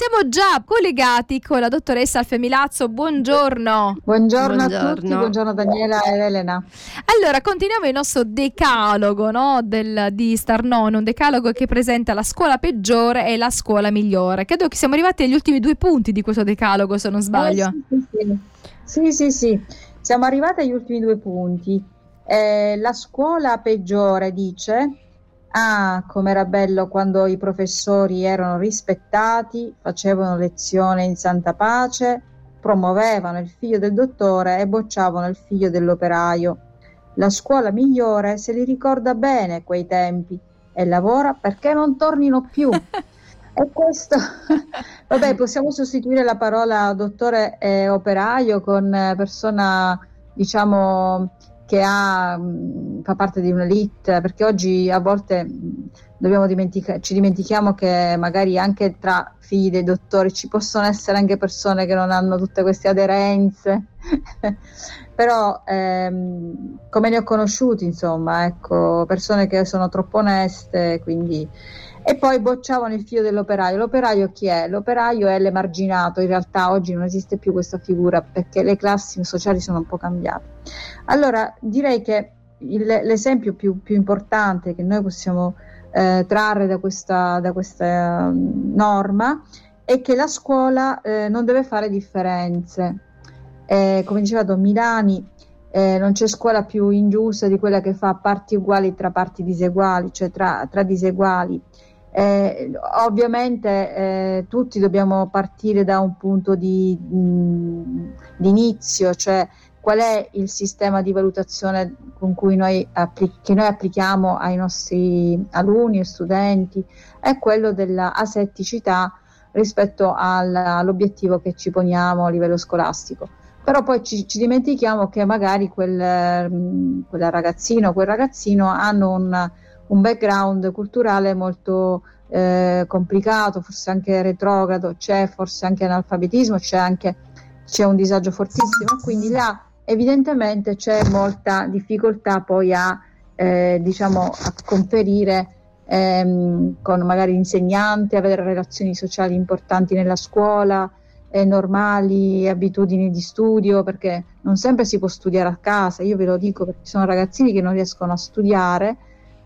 siamo già collegati con la dottoressa Alfe Milazzo. Buongiorno. Buongiorno, buongiorno. a tutti, buongiorno Daniela ed Elena. Allora, continuiamo il nostro decalogo no, del, di Starnone, un decalogo che presenta la scuola peggiore e la scuola migliore. Credo che siamo arrivati agli ultimi due punti di questo decalogo, se non sbaglio. Eh, sì, sì, sì. sì, sì, siamo arrivati agli ultimi due punti. Eh, la scuola peggiore dice Ah, com'era bello quando i professori erano rispettati, facevano lezione in santa pace, promuovevano il figlio del dottore e bocciavano il figlio dell'operaio. La scuola migliore se li ricorda bene quei tempi e lavora perché non tornino più. e questo, vabbè, possiamo sostituire la parola dottore e operaio con persona, diciamo, che ha, fa parte di un'elite, perché oggi a volte dimentica- ci dimentichiamo che magari anche tra figli dei dottori ci possono essere anche persone che non hanno tutte queste aderenze, però ehm, come ne ho conosciuti, insomma, ecco, persone che sono troppo oneste, quindi e poi bocciavano il figlio dell'operaio. L'operaio chi è? L'operaio è l'emarginato, in realtà oggi non esiste più questa figura perché le classi sociali sono un po' cambiate. Allora direi che il, l'esempio più, più, importante che noi possiamo eh, trarre da questa, da questa uh, norma è che la scuola eh, non deve fare differenze. Eh, come diceva Don Milani, eh, non c'è scuola più ingiusta di quella che fa parti uguali tra parti diseguali, cioè tra, tra diseguali. Eh, ovviamente eh, tutti dobbiamo partire da un punto di, mh, inizio, cioè qual è il sistema di valutazione con cui noi che noi applichiamo ai nostri alunni e studenti, è quello della asetticità rispetto al, all'obiettivo che ci poniamo a livello scolastico. Però poi ci, ci dimentichiamo che magari quel, quella ragazzino o quel ragazzino hanno un un background culturale molto eh, complicato, forse anche retrogrado, c'è forse anche analfabetismo, c'è anche c'è un disagio fortissimo, quindi là evidentemente c'è molta difficoltà poi a, eh, diciamo, a conferire ehm, con magari l'insegnante, avere relazioni sociali importanti nella scuola, eh, normali, abitudini di studio, perché non sempre si può studiare a casa, io ve lo dico perché ci sono ragazzini che non riescono a studiare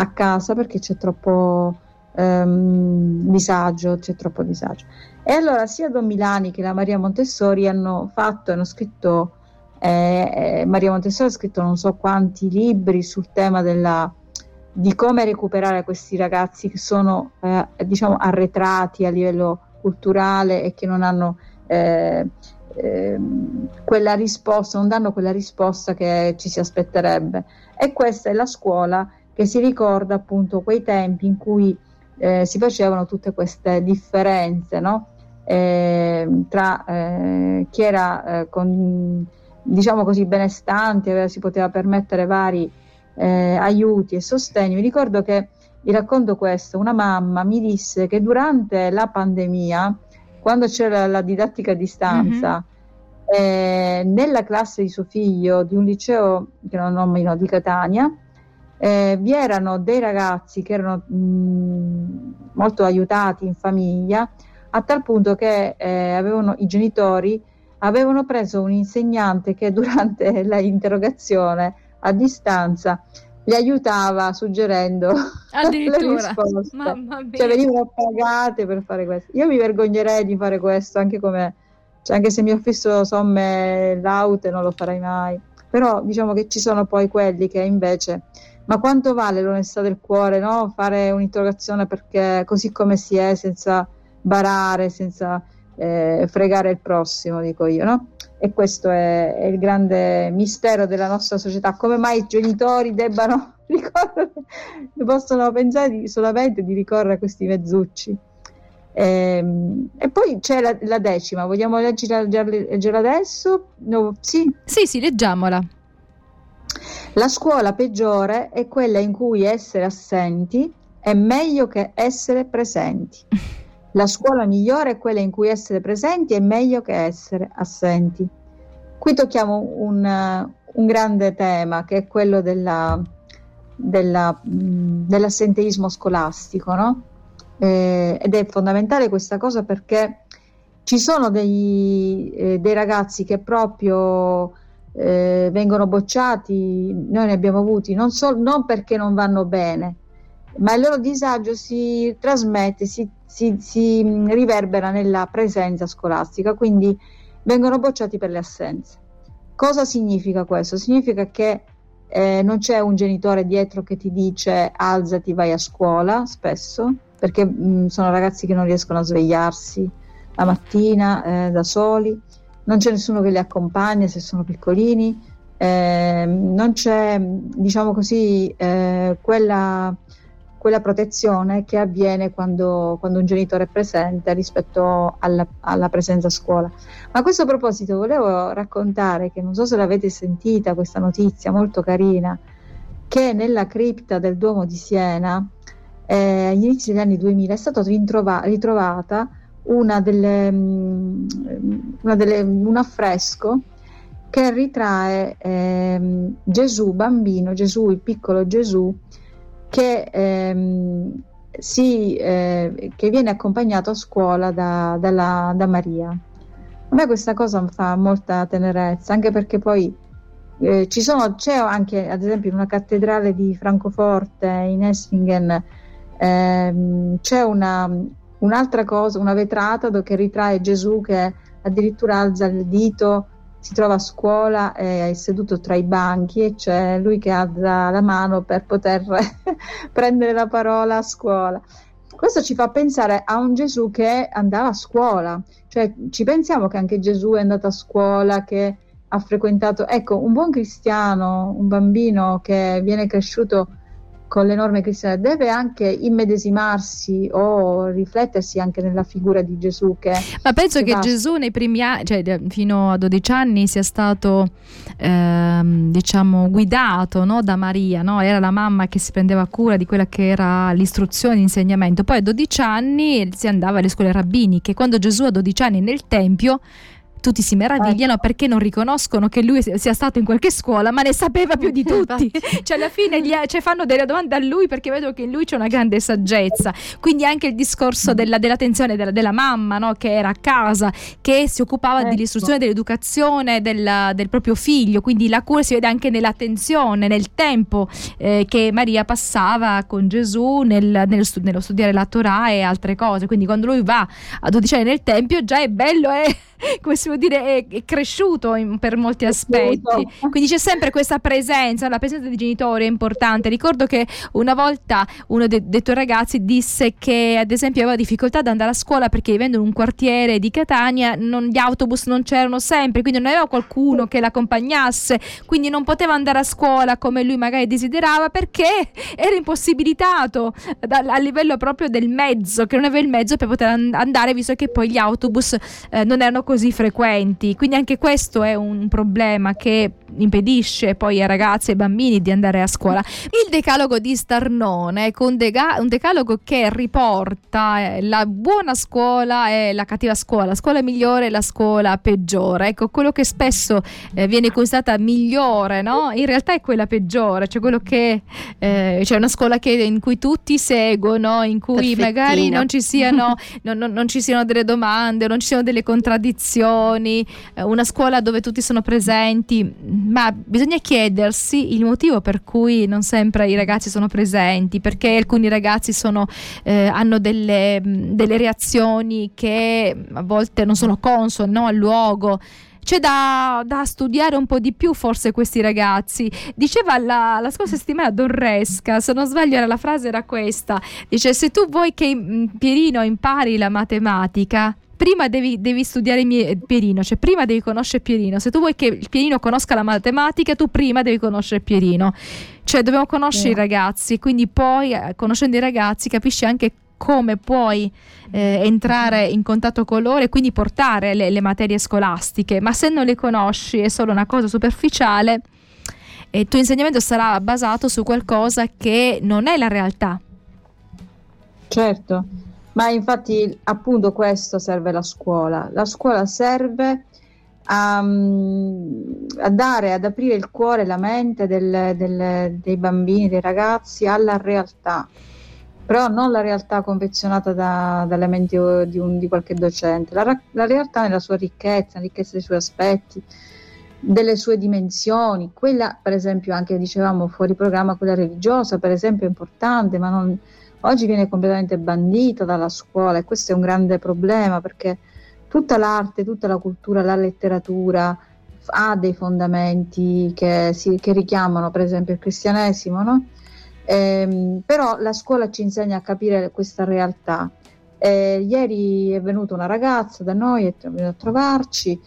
a casa perché c'è troppo ehm, disagio, c'è troppo disagio. E allora sia Don Milani che la Maria Montessori hanno fatto, hanno scritto, eh, eh, Maria Montessori ha scritto non so quanti libri sul tema della, di come recuperare questi ragazzi che sono eh, diciamo arretrati a livello culturale e che non hanno eh, eh, quella risposta, non danno quella risposta che ci si aspetterebbe. E questa è la scuola che si ricorda appunto quei tempi in cui eh, si facevano tutte queste differenze no? eh, tra eh, chi era eh, con, diciamo così benestante, aveva, si poteva permettere vari eh, aiuti e sostegni. Mi ricordo che vi racconto questo, una mamma mi disse che durante la pandemia, quando c'era la didattica a distanza, mm-hmm. nella classe di suo figlio di un liceo che non nomino di Catania, eh, vi erano dei ragazzi che erano mh, molto aiutati in famiglia a tal punto che eh, avevano, i genitori avevano preso un insegnante che durante l'interrogazione a distanza li aiutava suggerendo le risposte. Cioè venivano pagate per fare questo. Io mi vergognerei di fare questo anche come cioè, anche se mi affisso somme laute non lo farei mai. Però diciamo che ci sono poi quelli che invece ma quanto vale l'onestà del cuore, no? Fare un'interrogazione perché così come si è, senza barare, senza eh, fregare il prossimo, dico io, no? E questo è, è, il grande mistero della nostra società. Come mai i genitori debbano ricorrere, possono pensare di, solamente di ricorrere a questi mezzucci? E, ehm, e poi c'è la, la decima, vogliamo leggerla, leggerla adesso? No, sì? Sì, sì, leggiamola. La scuola peggiore è quella in cui essere assenti è meglio che essere presenti. La scuola migliore è quella in cui essere presenti è meglio che essere assenti. Qui tocchiamo un, un grande tema che è quello della, della, dell'assenteismo scolastico, no? Eh, ed è fondamentale questa cosa perché ci sono dei, eh, dei ragazzi che proprio eh, vengono bocciati, noi ne abbiamo avuti, non, so, non perché non vanno bene, ma il loro disagio si trasmette, si, si, si riverbera nella presenza scolastica, quindi vengono bocciati per le assenze. Cosa significa questo? Significa che eh, non c'è un genitore dietro che ti dice alzati, vai a scuola, spesso, perché mh, sono ragazzi che non riescono a svegliarsi la mattina eh, da soli, non c'è nessuno che li accompagna se sono piccolini, eh, non c'è, diciamo così, eh, quella quella protezione che avviene quando, quando un genitore è presente rispetto alla, alla, presenza a scuola. Ma a questo proposito volevo raccontare che non so se l'avete sentita questa notizia molto carina, che nella cripta del Duomo di Siena eh, agli inizi degli anni 2000 è stata ritrova- ritrovata una delle, mm, una delle, un affresco che ritrae eh, Gesù bambino, Gesù, il piccolo Gesù, che, ehm, si, eh, che viene accompagnato a scuola da, dalla, da Maria. A me questa cosa fa molta tenerezza, anche perché poi eh, ci sono, c'è anche ad esempio in una cattedrale di Francoforte, in Essingen, ehm, c'è una, un'altra cosa, una vetrata che ritrae Gesù che addirittura alza il dito si trova a scuola, è seduto tra i banchi e c'è lui che alza la mano per poter prendere la parola a scuola. Questo ci fa pensare a un Gesù che andava a scuola, cioè ci pensiamo che anche Gesù è andato a scuola, che ha frequentato, ecco, un buon cristiano, un bambino che viene cresciuto con le norme cristiane deve anche immedesimarsi o riflettersi anche nella figura di Gesù che ma penso che, che Gesù nei primi anni cioè fino a 12 anni sia stato ehm, diciamo guidato no, da Maria no? era la mamma che si prendeva cura di quella che era l'istruzione l'insegnamento. Poi a 12 anni si andava alle scuole rabbiniche. Quando Gesù a 12 anni nel Tempio tutti si meravigliano ecco. perché non riconoscono che lui sia stato in qualche scuola, ma ne sapeva più di tutti. cioè, alla fine gli, cioè, fanno delle domande a lui perché vedono che in lui c'è una grande saggezza. Quindi anche il discorso della, dell'attenzione della, della mamma, no? che era a casa, che si occupava ecco. dell'istruzione, dell'educazione del, del, proprio figlio. Quindi la cura si vede anche nell'attenzione, nel tempo eh, che Maria passava con Gesù nel, nello, nello, studiare la Torah e altre cose. Quindi quando lui va a 12 anni nel tempio già è bello, è come si può dire, è, cresciuto in, per molti aspetti. Quindi c'è sempre questa presenza, la presenza dei genitori è importante. Ricordo che una volta uno de- dei tuoi ragazzi disse che ad esempio aveva difficoltà ad andare a scuola perché vivendo in un quartiere di Catania non, gli autobus non c'erano sempre, quindi non aveva qualcuno che l'accompagnasse, quindi non poteva andare a scuola come lui magari desiderava perché era impossibilitato da, a livello proprio del mezzo, che non aveva il mezzo per poter andare visto che poi gli autobus eh, non erano così frequenti. Quindi anche questo è un problema che impedisce poi ai ragazzi e ai bambini di andare a scuola. Il decalogo di Starnone è un, deca- un decalogo che riporta eh, la buona scuola e la cattiva scuola, la scuola migliore e la scuola peggiore. Ecco, quello che spesso eh, viene considerata migliore, no? In realtà è quella peggiore, cioè quello che eh, c'è una scuola che, in cui tutti seguono, in cui magari non ci, siano, non, non, non ci siano delle domande, non ci siano delle contraddizioni lezioni, eh, una scuola dove tutti sono presenti, ma bisogna chiedersi il motivo per cui non sempre i ragazzi sono presenti, perché alcuni ragazzi sono, eh, hanno delle, delle, reazioni che a volte non sono consone no, al luogo c'è da, da, studiare un po' di più forse questi ragazzi. Diceva la, la, scorsa settimana Don Resca, se non sbaglio la frase era questa, dice se tu vuoi che Pierino impari la matematica, prima devi, devi studiare Pierino, cioè prima devi conoscere Pierino. Se tu vuoi che il Pierino conosca la matematica, tu prima devi conoscere Pierino. Cioè dobbiamo conoscere yeah. i ragazzi, quindi poi eh, conoscendo i ragazzi capisci anche come puoi eh, entrare in contatto con loro e quindi portare le, le, materie scolastiche, ma se non le conosci è solo una cosa superficiale, il tuo insegnamento sarà basato su qualcosa che non è la realtà. Certo, ma infatti appunto questo serve la scuola. La scuola serve a, mm, a dare, ad aprire il cuore e la mente del, del, dei bambini, dei ragazzi alla realtà. però non la realtà confezionata da, dalle menti di, un, di qualche docente, la, la realtà nella sua ricchezza, la ricchezza dei suoi aspetti, delle sue dimensioni, quella per esempio anche dicevamo fuori programma, quella religiosa per esempio è importante, ma non, oggi viene completamente bandita dalla scuola e questo è un grande problema perché tutta l'arte, tutta la cultura, la letteratura ha dei fondamenti che, si, che richiamano per esempio il cristianesimo, no? Eh, però la scuola ci insegna a capire questa realtà. Eh, ieri è venuta una ragazza da noi, è venuta a trovarci,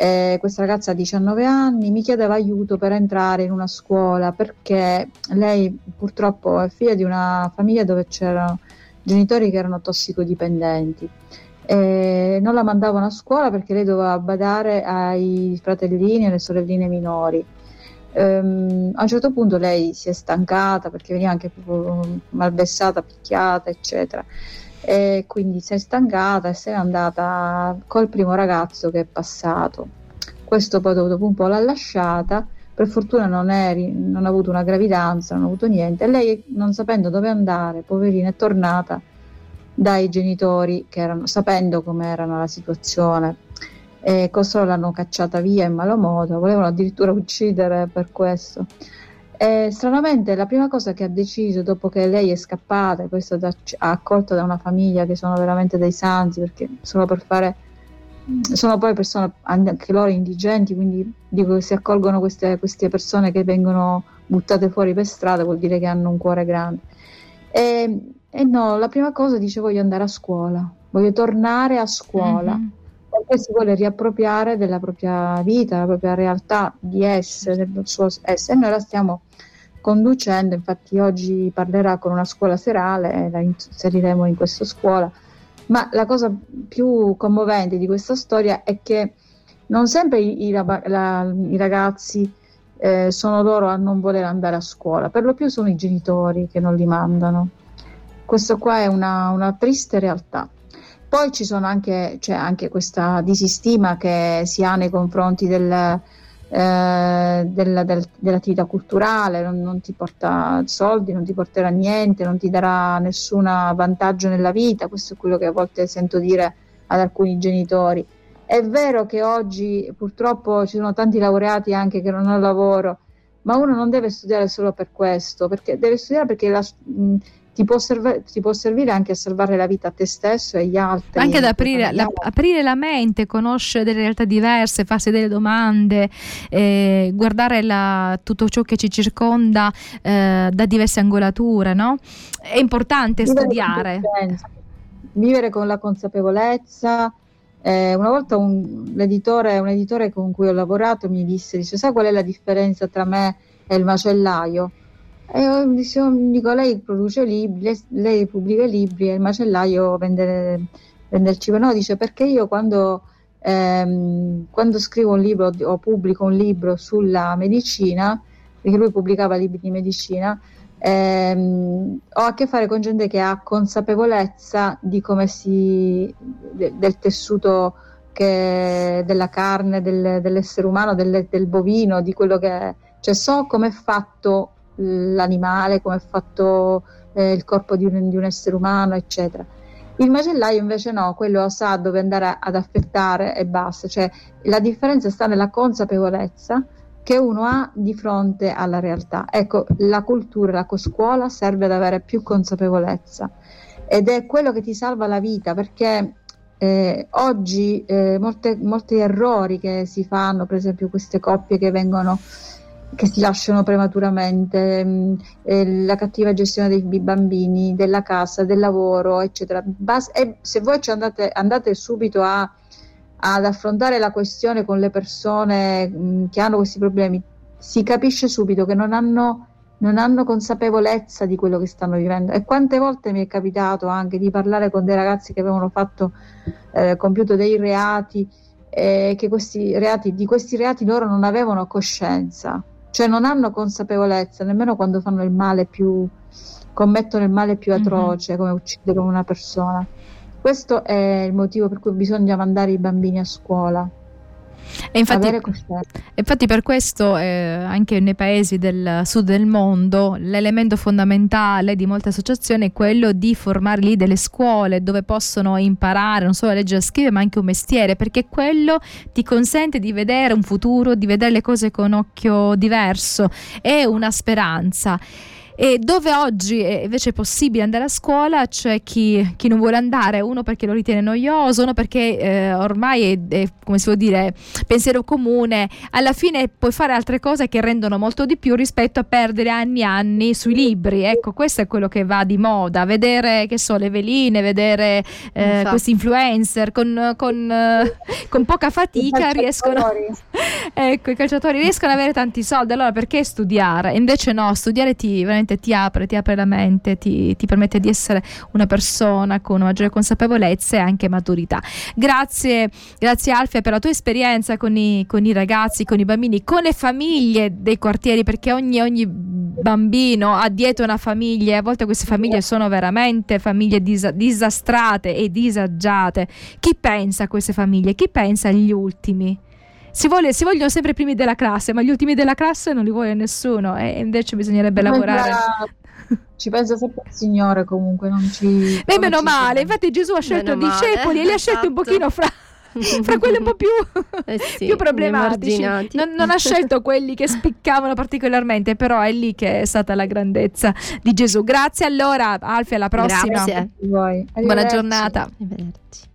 eh, questa ragazza ha 19 anni, mi chiedeva aiuto per entrare in una scuola perché lei purtroppo è figlia di una famiglia dove c'erano genitori che erano tossicodipendenti. Eh, non la mandavano a scuola perché lei doveva badare ai fratellini e alle sorelline minori Um, a un certo punto lei si è stancata perché veniva anche proprio malvessata, picchiata, eccetera. E quindi si è stancata e se n'è andata col primo ragazzo che è passato. Questo poi dopo un po' l'ha lasciata. Per fortuna non, è, non ha avuto una gravidanza, non ha avuto niente. E lei, non sapendo dove andare, poverina, è tornata dai genitori che erano, sapendo com'era la situazione e costoro l'hanno cacciata via in malo modo, volevano addirittura uccidere per questo. E, stranamente la prima cosa che ha deciso dopo che lei è scappata, questo da, accolta da una famiglia che sono veramente dei santi, perché solo per fare sono poi persone anche loro indigenti, quindi dico si accolgono queste, queste, persone che vengono buttate fuori per strada, vuol dire che hanno un cuore grande. E, e no, la prima cosa dice voglio andare a scuola, voglio tornare a scuola. Mm-hmm perché si vuole riappropriare della propria vita, della propria realtà di essere, del suo essere. Noi la stiamo conducendo, infatti oggi parlerà con una scuola serale e la inseriremo in questa scuola. Ma la cosa più commovente di questa storia è che non sempre i, i, la, i ragazzi eh, sono loro a non voler andare a scuola, per lo più sono i genitori che non li mandano. Questo qua è una, una triste realtà. Poi ci sono anche, c'è anche questa disistima che si ha nei confronti del, eh, della, del, dell'attività culturale, non, non, ti porta soldi, non ti porterà niente, non ti darà nessun vantaggio nella vita, questo è quello che a volte sento dire ad alcuni genitori. È vero che oggi purtroppo ci sono tanti laureati anche che non hanno lavoro, ma uno non deve studiare solo per questo, perché deve studiare perché la, mh, ti può, serv- ti può, servire anche a salvare la vita a te stesso e agli altri. Anche ad aprire la, aprire la, mente, conoscere delle realtà diverse, farsi delle domande, eh, guardare la, tutto ciò che ci circonda eh, da diverse angolature, no? È importante vivere studiare. Con vivere con la consapevolezza. Eh, una volta un, l'editore, un editore con cui ho lavorato mi disse, dice, sai qual è la differenza tra me e il macellaio? E io dico, lei produce libri, lei, lei, pubblica libri e il macellaio vende, vende, il cibo. No, dice perché io quando, ehm, quando scrivo un libro o pubblico un libro sulla medicina, perché lui pubblicava libri di medicina, ehm, ho a che fare con gente che ha consapevolezza di come si de, del tessuto della carne del, dell'essere umano, del, del bovino, di quello che. Cioè so come è fatto l'animale, come è fatto eh, il corpo di un, di un, essere umano, eccetera. Il macellaio invece no, quello sa dove andare ad affettare e basta, cioè la differenza sta nella consapevolezza che uno ha di fronte alla realtà. Ecco, la cultura, la scuola serve ad avere più consapevolezza ed è quello che ti salva la vita perché eh, oggi eh, molte, molti errori che si fanno, per esempio queste coppie che vengono che si lasciano prematuramente, mh, mm, la cattiva gestione dei bambini, della casa, del lavoro, eccetera. Bas- e se voi ci andate, andate subito a, ad affrontare la questione con le persone mh, mm, che hanno questi problemi, si capisce subito che non hanno, non hanno consapevolezza di quello che stanno vivendo. E quante volte mi è capitato anche di parlare con dei ragazzi che avevano fatto, eh, compiuto dei reati, e che questi reati, di questi reati loro non avevano coscienza cioè non hanno consapevolezza nemmeno quando fanno il male più commettono il male più mhm. atroce mm-hmm. come uccidere una persona questo è il motivo per cui bisogna mandare i bambini a scuola E infatti, infatti, per questo eh, anche nei paesi del sud del mondo l'elemento fondamentale di molte associazioni è quello di formare lì delle scuole dove possono imparare non solo a leggere e scrivere ma anche un mestiere perché quello ti consente di vedere un futuro, di vedere le cose con occhio diverso, è una speranza. E dove oggi invece è possibile andare a scuola c'è chi, chi non vuole andare, uno perché lo ritiene noioso, uno perché eh, ormai è, è, come si può dire, pensiero comune, alla fine puoi fare altre cose che rendono molto di più rispetto a perdere anni e anni sui libri. Ecco, questo è quello che va di moda, vedere, che so, le veline, vedere eh, questi influencer con, con, eh, con poca fatica riescono... ecco, i calciatori riescono ad avere tanti soldi, allora perché studiare? Invece no, studiare ti veramente veramente ti apre, ti apre la mente, ti, ti permette di essere una persona con maggiore consapevolezza e anche maturità. Grazie, grazie Alfia per la tua esperienza con i, con i ragazzi, con i bambini, con le famiglie dei quartieri, perché ogni, ogni bambino ha dietro una famiglia e a volte queste famiglie sono veramente famiglie dis- disastrate e disagiate. Chi pensa a queste famiglie? Chi pensa agli ultimi? Si, vuole, si, vogliono sempre i primi della classe, ma gli ultimi della classe non li vuole nessuno e invece bisognerebbe ci lavorare. Ci pensa sempre il Signore comunque, non ci... Beh, meno male, infatti Gesù ha scelto i discepoli e li ha scelti un esatto. pochino fra... fra quelli un po' più, eh sì, più problematici. Non, non, ha scelto quelli che spiccavano particolarmente, però è lì che è stata la grandezza di Gesù. Grazie allora, Alfie, alla prossima. Grazie. Buona giornata. Arrivederci.